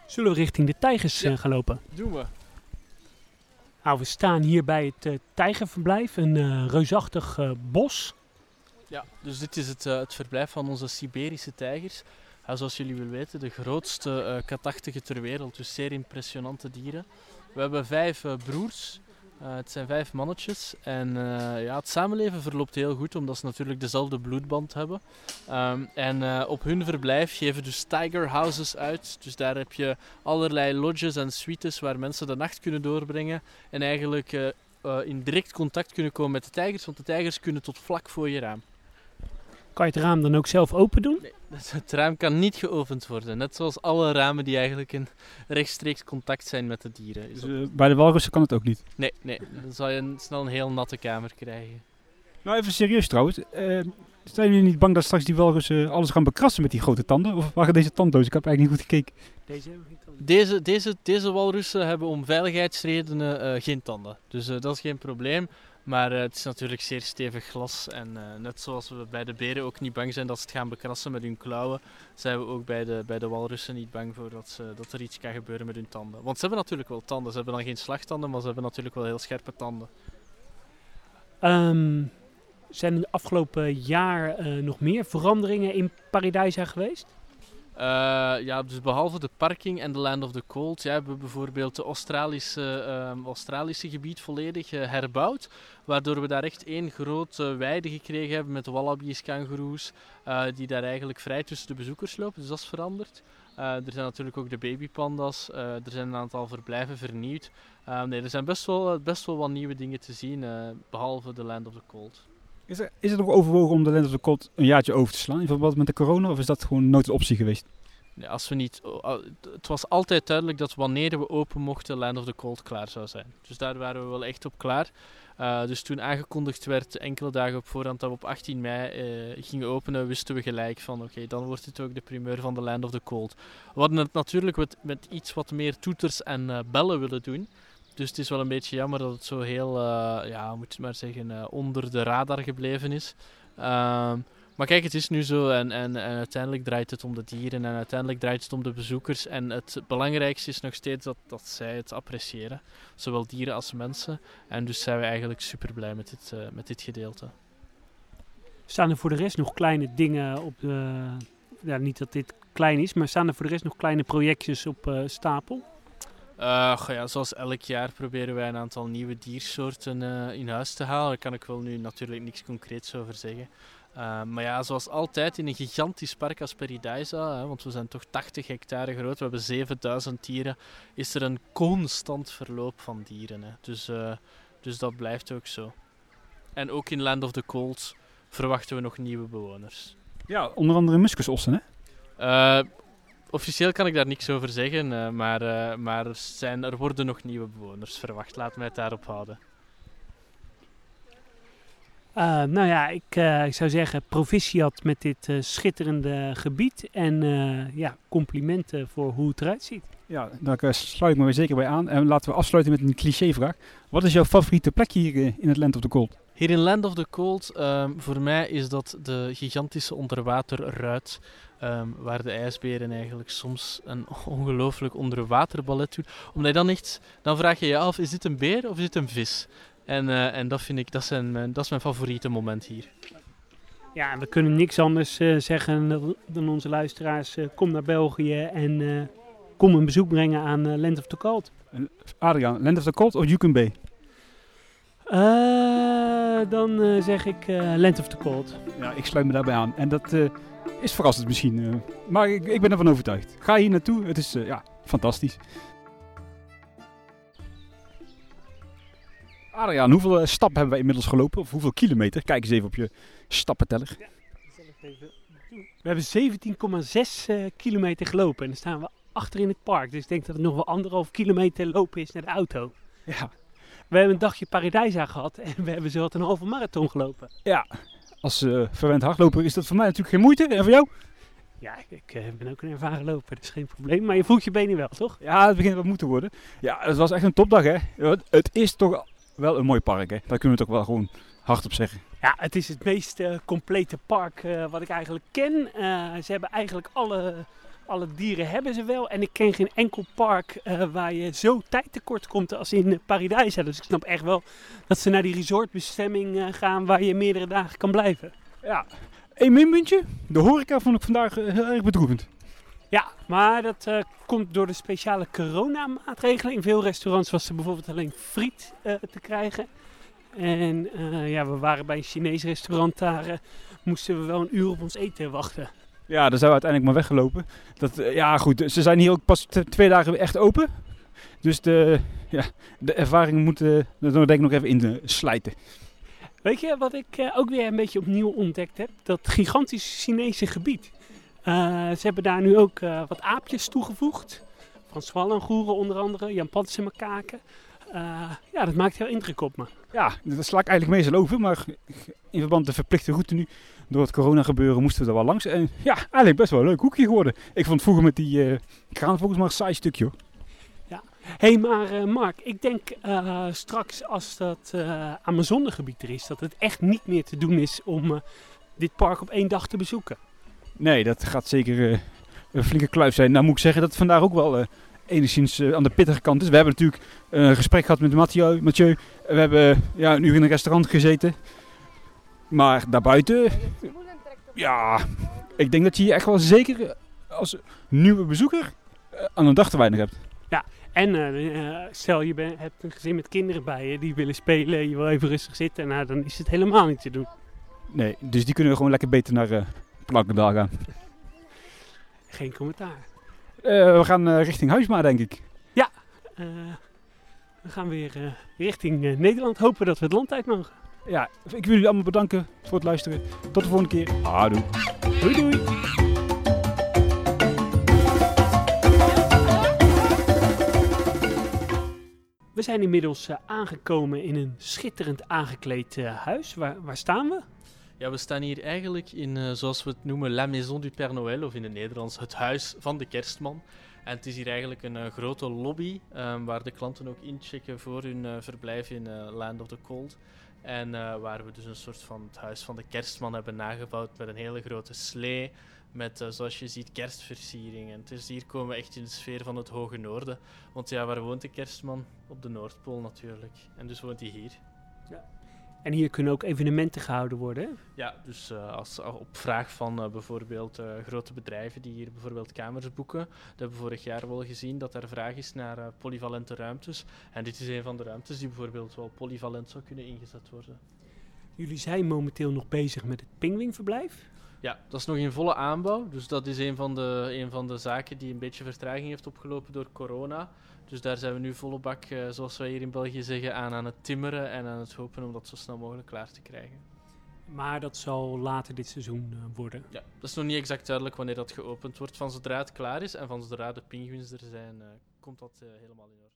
Zullen we richting de tijgers ja, gaan lopen? Doen we. Nou, we staan hier bij het uh, tijgerverblijf, een uh, reusachtig uh, bos. Ja, dus dit is het, het verblijf van onze Siberische tijgers. zoals jullie wel weten, de grootste katachtige ter wereld, dus zeer impressionante dieren. We hebben vijf broers, het zijn vijf mannetjes. En ja, het samenleven verloopt heel goed, omdat ze natuurlijk dezelfde bloedband hebben. Um, en uh, op hun verblijf geven dus tiger houses uit. Dus daar heb je allerlei lodges en suites waar mensen de nacht kunnen doorbrengen. En eigenlijk in direct contact kunnen komen met de tijgers, want de tijgers kunnen tot vlak voor je raam. Kan je het raam dan ook zelf open doen? Nee, het raam kan niet geopend worden. Net zoals alle ramen die eigenlijk in rechtstreeks contact zijn met de dieren. Dus, bij de walrussen kan het ook niet? Nee, nee, dan zal je een, snel een heel natte kamer krijgen. Nou, even serieus trouwens. Uh, zijn jullie niet bang dat straks die walrussen alles gaan bekrassen met die grote tanden? Of waren deze tandloos? Ik heb eigenlijk niet goed gekeken. Deze hebben geen tanden. Deze, deze, deze walrussen hebben om veiligheidsredenen uh, geen tanden. Dus uh, dat is geen probleem. Maar het is natuurlijk zeer stevig glas. En net zoals we bij de beren ook niet bang zijn dat ze het gaan bekrassen met hun klauwen, zijn we ook bij de, bij de walrussen niet bang voor dat, ze, dat er iets kan gebeuren met hun tanden. Want ze hebben natuurlijk wel tanden. Ze hebben dan geen slagtanden, maar ze hebben natuurlijk wel heel scherpe tanden. Um, zijn er de afgelopen jaar uh, nog meer veranderingen in Paradijsa geweest? Uh, ja, dus behalve de parking en de Land of the Cold, ja, hebben we bijvoorbeeld het Australische, uh, Australische gebied volledig uh, herbouwd. Waardoor we daar echt één grote weide gekregen hebben met wallabies, kangoeroes, die daar eigenlijk vrij tussen de bezoekers lopen. Dus dat is veranderd. er zijn natuurlijk ook de babypandas, er zijn een aantal verblijven vernieuwd. nee, er zijn best wel, best wel wat nieuwe dingen te zien, behalve de Land of the Cold. Is er, is er nog overwogen om de Land of the Cold een jaartje over te slaan in verband met de corona? Of is dat gewoon nooit een optie geweest? Als we niet, het was altijd duidelijk dat wanneer we open mochten, Land of the Cold klaar zou zijn. Dus daar waren we wel echt op klaar. Uh, dus toen aangekondigd werd, enkele dagen op voorhand, dat we op 18 mei uh, gingen openen, wisten we gelijk van oké, dan wordt het ook de primeur van de Land of the Cold. We hadden het natuurlijk met, iets wat meer toeters en uh, bellen willen doen. Dus het is wel een beetje jammer dat het zo heel, uh, ja, moet je maar zeggen, uh, onder de radar gebleven is. Uh, maar kijk, het is nu zo en, en, en uiteindelijk draait het om de dieren en uiteindelijk draait het om de bezoekers. En het belangrijkste is nog steeds dat, dat zij het appreciëren, zowel dieren als mensen. En dus zijn we eigenlijk super blij met dit, uh, met dit gedeelte. Staan er voor de rest nog kleine dingen op de. Ja, niet dat dit klein is, maar staan er voor de rest nog kleine projectjes op stapel? Uh, ja, zoals elk jaar proberen wij een aantal nieuwe diersoorten uh, in huis te halen. Daar kan ik wel nu natuurlijk niks concreets over zeggen. Uh, maar ja, zoals altijd in een gigantisch park als Paradise, hè, want we zijn toch 80 hectare groot, we hebben 7000 dieren, is er een constant verloop van dieren. Hè. Dus, dus dat blijft ook zo. En ook in Land of the Cold verwachten we nog nieuwe bewoners. Ja, onder andere muskusossen, hè? Officieel kan ik daar niks over zeggen, uh, maar, uh, maar er, zijn, er worden nog nieuwe bewoners verwacht. Laat mij het daarop houden. Uh, nou ja, ik, ik, zou zeggen proficiat met dit schitterende gebied. En ja, complimenten voor hoe het eruit ziet. Ja, daar sluit ik me weer zeker bij aan. En laten we afsluiten met een clichévraag. Wat is jouw favoriete plek hier in het Land of the Cold? Hier in Land of the Cold, um, voor mij is dat de gigantische onderwaterruit. Um, waar de ijsberen eigenlijk soms een ongelooflijk onderwaterballet doen. Omdat je dan echt, dan vraag je je af, is dit een beer of is dit een vis? En, uh, en dat vind ik, dat, zijn mijn, dat is mijn favoriete moment hier. Ja, we kunnen niks anders uh, zeggen dan onze luisteraars. Uh, kom naar België en kom een bezoek brengen aan Land of the Cold. Adriaan, Land of the Cold of Yukon Bay? Dan zeg ik Land of the Cold. Ja, ik sluit me daarbij aan. En dat is verrassend misschien. Uh, maar ik, ik, ben ervan overtuigd. Ga hier naartoe. Het is uh, ja, fantastisch. Adriaan, hoeveel uh, stappen hebben wij inmiddels gelopen? Of hoeveel kilometer? Kijk eens even op je stappenteller. Ja, we hebben 17,6 kilometer gelopen. En dan staan we achter in het park. Dus ik denk dat het nog wel anderhalf kilometer lopen is naar de auto. Ja. We hebben een dagje Paradijsa gehad en we hebben wat een halve marathon gelopen. Ja, als uh, verwend hardloper is dat voor mij natuurlijk geen moeite. En voor jou? Ja, ik uh, ben ook een ervaren loper, dat is geen probleem. Maar je voelt je benen wel, toch? Ja, het begint wat moeten worden. Ja, het was echt een topdag, hè. Het is toch wel een mooi park, hè. Daar kunnen we toch wel gewoon hard op zeggen. Ja, het is het meest uh, complete park wat ik eigenlijk ken. ze hebben eigenlijk alle alle dieren hebben ze wel. En ik ken geen enkel park uh, waar je zo tijd tekort komt als in uh, Paradijsa. Dus ik snap echt wel dat ze naar die resortbestemming uh, gaan waar je meerdere dagen kan blijven. Ja, één minpuntje. De horeca vond ik vandaag heel erg bedroevend. Ja, maar dat komt door de speciale coronamaatregelen. In veel restaurants was er bijvoorbeeld alleen friet te krijgen. En ja, we waren bij een Chinees restaurant daar. moesten we wel een uur op ons eten wachten. Ja, daar zijn we uiteindelijk maar weggelopen. Dat, eh, ja, goed. Ze zijn hier ook pas twee dagen echt open. Dus de, ja, de ervaring moeten uh, denk ik nog even in de slijten. Weet je wat ik ook weer een beetje opnieuw ontdekt heb? Dat gigantische Chinese gebied. Ze hebben daar nu ook wat aapjes toegevoegd. Frans Wallengoeren onder andere, Japanse makaken. ja, dat maakt heel indruk op me. Ja, dat sla ik eigenlijk meestal over. Maar in verband met de verplichte route nu door het corona gebeuren moesten we er wel langs. En ja, eigenlijk best wel een leuk hoekje geworden. Ik vond vroeger met die uh, kraan volgens mij een saai stukje hoor. Ja, hé hey, maar uh, Mark, ik denk uh, straks als dat Amazonegebied er is, dat het echt niet meer te doen is om dit park op één dag te bezoeken. Nee, dat gaat zeker een flinke kluif zijn. Nou moet ik zeggen dat het vandaag ook wel enigszins aan de pittige kant is. We hebben natuurlijk een gesprek gehad met Mathieu. Mathieu. We hebben ja, een uur in een restaurant gezeten. Maar daarbuiten, ja, ik denk dat je hier echt wel zeker als nieuwe bezoeker eh, aan een dag te weinig hebt. Ja, en uh, stel je bent, hebt een gezin met kinderen bij je die willen spelen, je wil even rustig zitten, nou dan is het helemaal niet te doen. Nee, dus die kunnen we gewoon lekker beter naar uh, gaan. Geen commentaar. Uh, we gaan richting Huisma, denk ik. Ja, we gaan weer richting Nederland. Hopen dat we het land uit mogen ja, ik wil jullie allemaal bedanken voor het luisteren. Tot de volgende keer. Adoe. Doei doei. We zijn inmiddels uh, aangekomen in een schitterend aangekleed uh, huis. Waar, waar, staan we? Ja, we staan hier eigenlijk in, uh, zoals we het noemen, La Maison du Père Noël, of in het Nederlands het huis van de kerstman. En het is hier eigenlijk een grote lobby, um, waar de klanten ook inchecken voor hun verblijf in Land of the Cold. En eh, waar we dus een soort van het huis van de kerstman hebben nagebouwd met een hele grote slee. Met, eh, zoals je ziet, kerstversieringen. Dus hier komen we echt in de sfeer van het hoge noorden. Want ja, waar woont de kerstman? Op de Noordpool natuurlijk. En dus woont hij hier. En hier kunnen ook evenementen gehouden worden. hè? Ja, dus eh, als, op vraag van eh, bijvoorbeeld eh, grote bedrijven die hier bijvoorbeeld kamers boeken. Dat hebben we vorig jaar wel gezien dat er vraag is naar eh, polyvalente ruimtes. En dit is een van de ruimtes die bijvoorbeeld wel polyvalent zou kunnen ingezet worden. Jullie zijn momenteel nog bezig met het Pingwingverblijf. Ja, dat is nog in volle aanbouw. Dus dat is een van, de, een van de zaken die een beetje vertraging heeft opgelopen door corona. Dus daar zijn we nu volle bak, eh, zoals wij hier in België zeggen, aan aan het timmeren en aan het hopen om dat zo snel mogelijk klaar te krijgen. Maar dat zal later dit seizoen eh, worden. Ja, dat is nog niet exact duidelijk wanneer dat geopend wordt. Van zodra het klaar is en van zodra de pinguïns er zijn, eh, komt dat helemaal in orde.